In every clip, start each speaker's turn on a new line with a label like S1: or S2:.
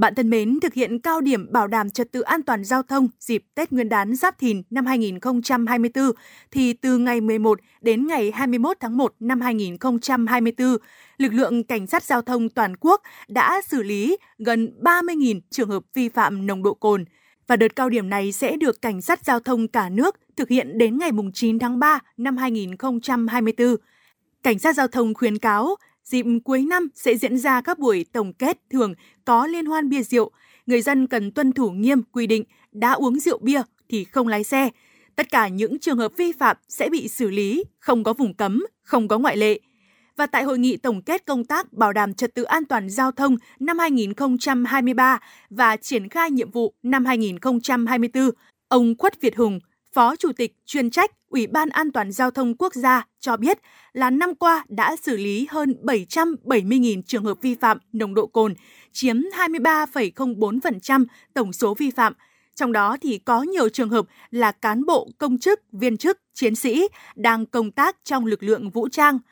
S1: Bạn thân mến, thực hiện cao điểm bảo đảm trật tự an toàn giao thông dịp Tết Nguyên đán Giáp Thìn năm 2024 thì từ ngày 11 đến ngày 21 tháng 1 năm 2024, lực lượng cảnh sát giao thông toàn quốc đã xử lý gần 30.000 trường hợp vi phạm nồng độ cồn. Và đợt cao điểm này sẽ được cảnh sát giao thông cả nước thực hiện đến ngày 9 tháng 3 năm 2024. Cảnh sát giao thông khuyến cáo dịp cuối năm sẽ diễn ra các buổi tổng kết thường có liên hoan bia rượu. Người dân cần tuân thủ nghiêm quy định đã uống rượu bia thì không lái xe. Tất cả những trường hợp vi phạm sẽ bị xử lý, không có vùng cấm, không có ngoại lệ. Và tại hội nghị tổng kết công tác bảo đảm trật tự an toàn giao thông năm 2023 và triển khai nhiệm vụ năm 2024, ông Khuất Việt Hùng, Phó Chủ tịch chuyên trách Ủy ban An toàn Giao thông Quốc gia cho biết là năm qua đã xử lý hơn 770.000 trường hợp vi phạm nồng độ cồn, chiếm 23,04% tổng số vi phạm. Trong đó thì có nhiều trường hợp là cán bộ, công chức, viên chức, chiến sĩ đang công tác trong lực lượng vũ trang –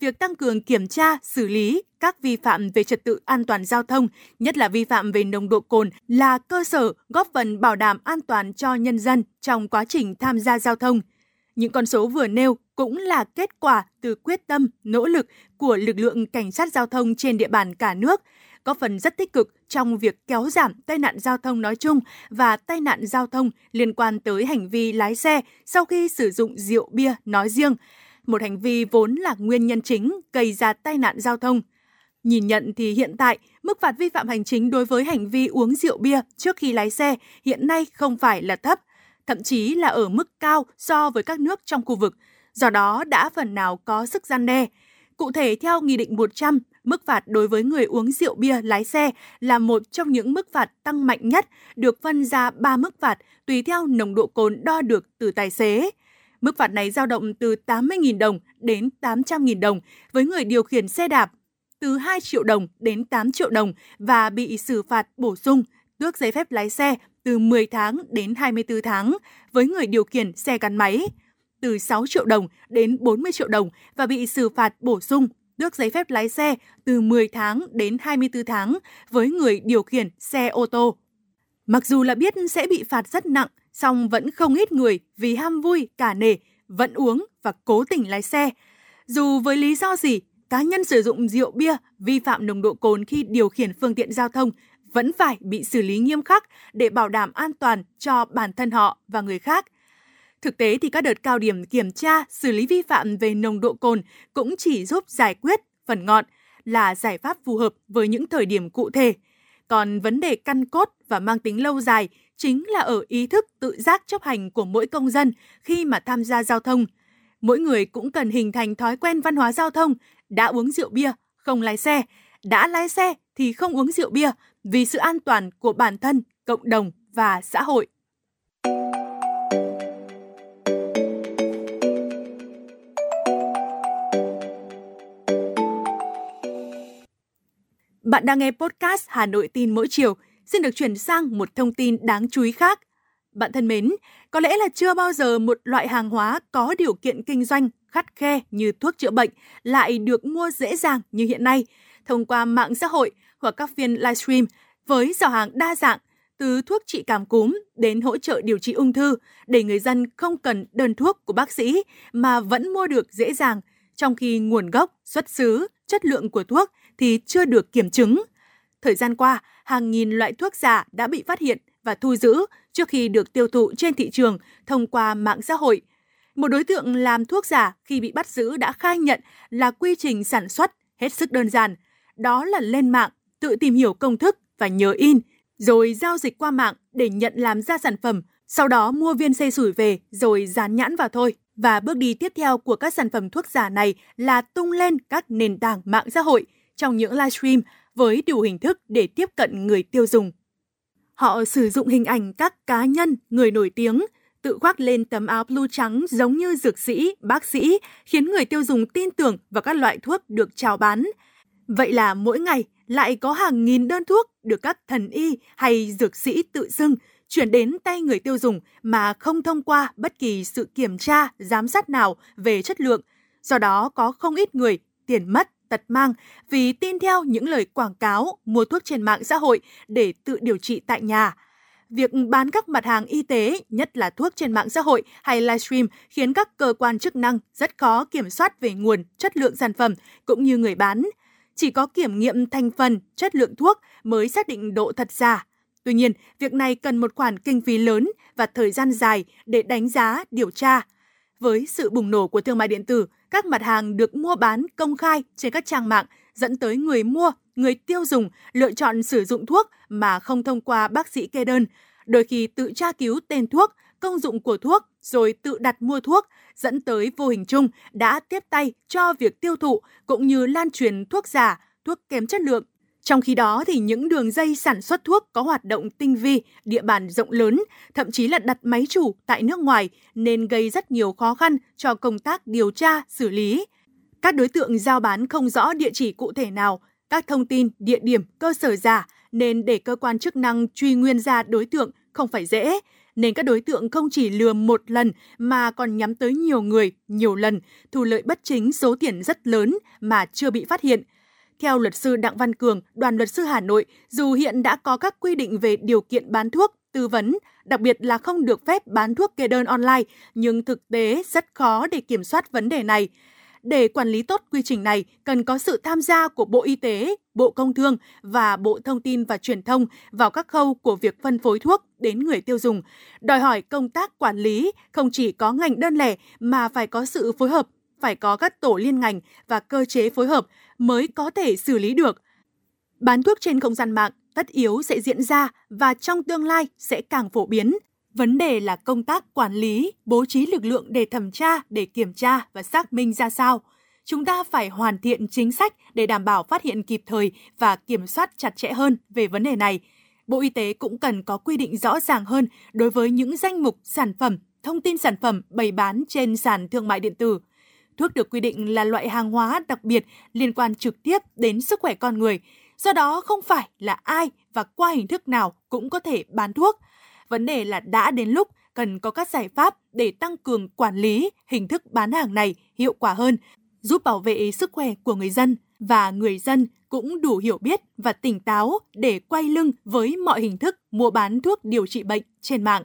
S1: việc tăng cường kiểm tra, xử lý các vi phạm về trật tự an toàn giao thông, nhất là vi phạm về nồng độ cồn là cơ sở góp phần bảo đảm an toàn cho nhân dân trong quá trình tham gia giao thông. Những con số vừa nêu cũng là kết quả từ quyết tâm, nỗ lực của lực lượng cảnh sát giao thông trên địa bàn cả nước, có phần rất tích cực trong việc kéo giảm tai nạn giao thông nói chung và tai nạn giao thông liên quan tới hành vi lái xe sau khi sử dụng rượu bia nói riêng, một hành vi vốn là nguyên nhân chính gây ra tai nạn giao thông. Nhìn nhận thì hiện tại, mức phạt vi phạm hành chính đối với hành vi uống rượu bia trước khi lái xe hiện nay không phải là thấp, thậm chí là ở mức cao so với các nước trong khu vực, do đó đã phần nào có sức gian đe. Cụ thể theo Nghị định 100, mức phạt đối với người uống rượu bia lái xe là một trong những mức phạt tăng mạnh nhất, được phân ra 3 mức phạt tùy theo nồng độ cồn đo được từ tài xế. Mức phạt này dao động từ 80.000 đồng đến 800.000 đồng với người điều khiển xe đạp, từ 2 triệu đồng đến 8 triệu đồng và bị xử phạt bổ sung tước giấy phép lái xe từ 10 tháng đến 24 tháng với người điều khiển xe gắn máy, từ 6 triệu đồng đến 40 triệu đồng và bị xử phạt bổ sung tước giấy phép lái xe từ 10 tháng đến 24 tháng với người điều khiển xe ô tô. Mặc dù là biết sẽ bị phạt rất nặng, song vẫn không ít người vì ham vui, cả nể, vẫn uống và cố tình lái xe. Dù với lý do gì, cá nhân sử dụng rượu bia, vi phạm nồng độ cồn khi điều khiển phương tiện giao thông vẫn phải bị xử lý nghiêm khắc để bảo đảm an toàn cho bản thân họ và người khác. Thực tế thì các đợt cao điểm kiểm tra, xử lý vi phạm về nồng độ cồn cũng chỉ giúp giải quyết phần ngọn là giải pháp phù hợp với những thời điểm cụ thể. Còn vấn đề căn cốt và mang tính lâu dài chính là ở ý thức tự giác chấp hành của mỗi công dân khi mà tham gia giao thông. Mỗi người cũng cần hình thành thói quen văn hóa giao thông, đã uống rượu bia, không lái xe, đã lái xe thì không uống rượu bia vì sự an toàn của bản thân, cộng đồng và xã hội. Bạn đang nghe podcast Hà Nội tin mỗi chiều – xin được chuyển sang một thông tin đáng chú ý khác. Bạn thân mến, có lẽ là chưa bao giờ một loại hàng hóa có điều kiện kinh doanh khắt khe như thuốc chữa bệnh lại được mua dễ dàng như hiện nay thông qua mạng xã hội hoặc các phiên livestream với giỏ hàng đa dạng từ thuốc trị cảm cúm đến hỗ trợ điều trị ung thư để người dân không cần đơn thuốc của bác sĩ mà vẫn mua được dễ dàng trong khi nguồn gốc, xuất xứ, chất lượng của thuốc thì chưa được kiểm chứng. Thời gian qua, hàng nghìn loại thuốc giả đã bị phát hiện và thu giữ trước khi được tiêu thụ trên thị trường thông qua mạng xã hội. Một đối tượng làm thuốc giả khi bị bắt giữ đã khai nhận là quy trình sản xuất hết sức đơn giản. Đó là lên mạng, tự tìm hiểu công thức và nhớ in, rồi giao dịch qua mạng để nhận làm ra sản phẩm, sau đó mua viên xây sủi về rồi dán nhãn vào thôi. Và bước đi tiếp theo của các sản phẩm thuốc giả này là tung lên các nền tảng mạng xã hội trong những livestream với đủ hình thức để tiếp cận người tiêu dùng. Họ sử dụng hình ảnh các cá nhân, người nổi tiếng, tự khoác lên tấm áo blue trắng giống như dược sĩ, bác sĩ, khiến người tiêu dùng tin tưởng vào các loại thuốc được chào bán. Vậy là mỗi ngày lại có hàng nghìn đơn thuốc được các thần y hay dược sĩ tự xưng chuyển đến tay người tiêu dùng mà không thông qua bất kỳ sự kiểm tra, giám sát nào về chất lượng. Do đó có không ít người tiền mất, tật mang vì tin theo những lời quảng cáo mua thuốc trên mạng xã hội để tự điều trị tại nhà. Việc bán các mặt hàng y tế, nhất là thuốc trên mạng xã hội hay livestream khiến các cơ quan chức năng rất khó kiểm soát về nguồn, chất lượng sản phẩm cũng như người bán. Chỉ có kiểm nghiệm thành phần, chất lượng thuốc mới xác định độ thật giả. Tuy nhiên, việc này cần một khoản kinh phí lớn và thời gian dài để đánh giá, điều tra. Với sự bùng nổ của thương mại điện tử, các mặt hàng được mua bán công khai trên các trang mạng dẫn tới người mua, người tiêu dùng lựa chọn sử dụng thuốc mà không thông qua bác sĩ kê đơn, đôi khi tự tra cứu tên thuốc, công dụng của thuốc rồi tự đặt mua thuốc, dẫn tới vô hình chung đã tiếp tay cho việc tiêu thụ cũng như lan truyền thuốc giả, thuốc kém chất lượng. Trong khi đó thì những đường dây sản xuất thuốc có hoạt động tinh vi, địa bàn rộng lớn, thậm chí là đặt máy chủ tại nước ngoài nên gây rất nhiều khó khăn cho công tác điều tra, xử lý. Các đối tượng giao bán không rõ địa chỉ cụ thể nào, các thông tin, địa điểm, cơ sở giả nên để cơ quan chức năng truy nguyên ra đối tượng không phải dễ, nên các đối tượng không chỉ lừa một lần mà còn nhắm tới nhiều người, nhiều lần, thu lợi bất chính số tiền rất lớn mà chưa bị phát hiện. Theo luật sư Đặng Văn Cường, đoàn luật sư Hà Nội, dù hiện đã có các quy định về điều kiện bán thuốc, tư vấn, đặc biệt là không được phép bán thuốc kê đơn online, nhưng thực tế rất khó để kiểm soát vấn đề này. Để quản lý tốt quy trình này, cần có sự tham gia của Bộ Y tế, Bộ Công Thương và Bộ Thông tin và Truyền thông vào các khâu của việc phân phối thuốc đến người tiêu dùng. Đòi hỏi công tác quản lý không chỉ có ngành đơn lẻ mà phải có sự phối hợp, phải có các tổ liên ngành và cơ chế phối hợp mới có thể xử lý được. Bán thuốc trên không gian mạng tất yếu sẽ diễn ra và trong tương lai sẽ càng phổ biến. Vấn đề là công tác quản lý, bố trí lực lượng để thẩm tra, để kiểm tra và xác minh ra sao. Chúng ta phải hoàn thiện chính sách để đảm bảo phát hiện kịp thời và kiểm soát chặt chẽ hơn về vấn đề này. Bộ Y tế cũng cần có quy định rõ ràng hơn đối với những danh mục sản phẩm, thông tin sản phẩm bày bán trên sàn thương mại điện tử. Thuốc được quy định là loại hàng hóa đặc biệt liên quan trực tiếp đến sức khỏe con người, do đó không phải là ai và qua hình thức nào cũng có thể bán thuốc – Vấn đề là đã đến lúc cần có các giải pháp để tăng cường quản lý hình thức bán hàng này hiệu quả hơn, giúp bảo vệ sức khỏe của người dân. Và người dân cũng đủ hiểu biết và tỉnh táo để quay lưng với mọi hình thức mua bán thuốc điều trị bệnh trên mạng.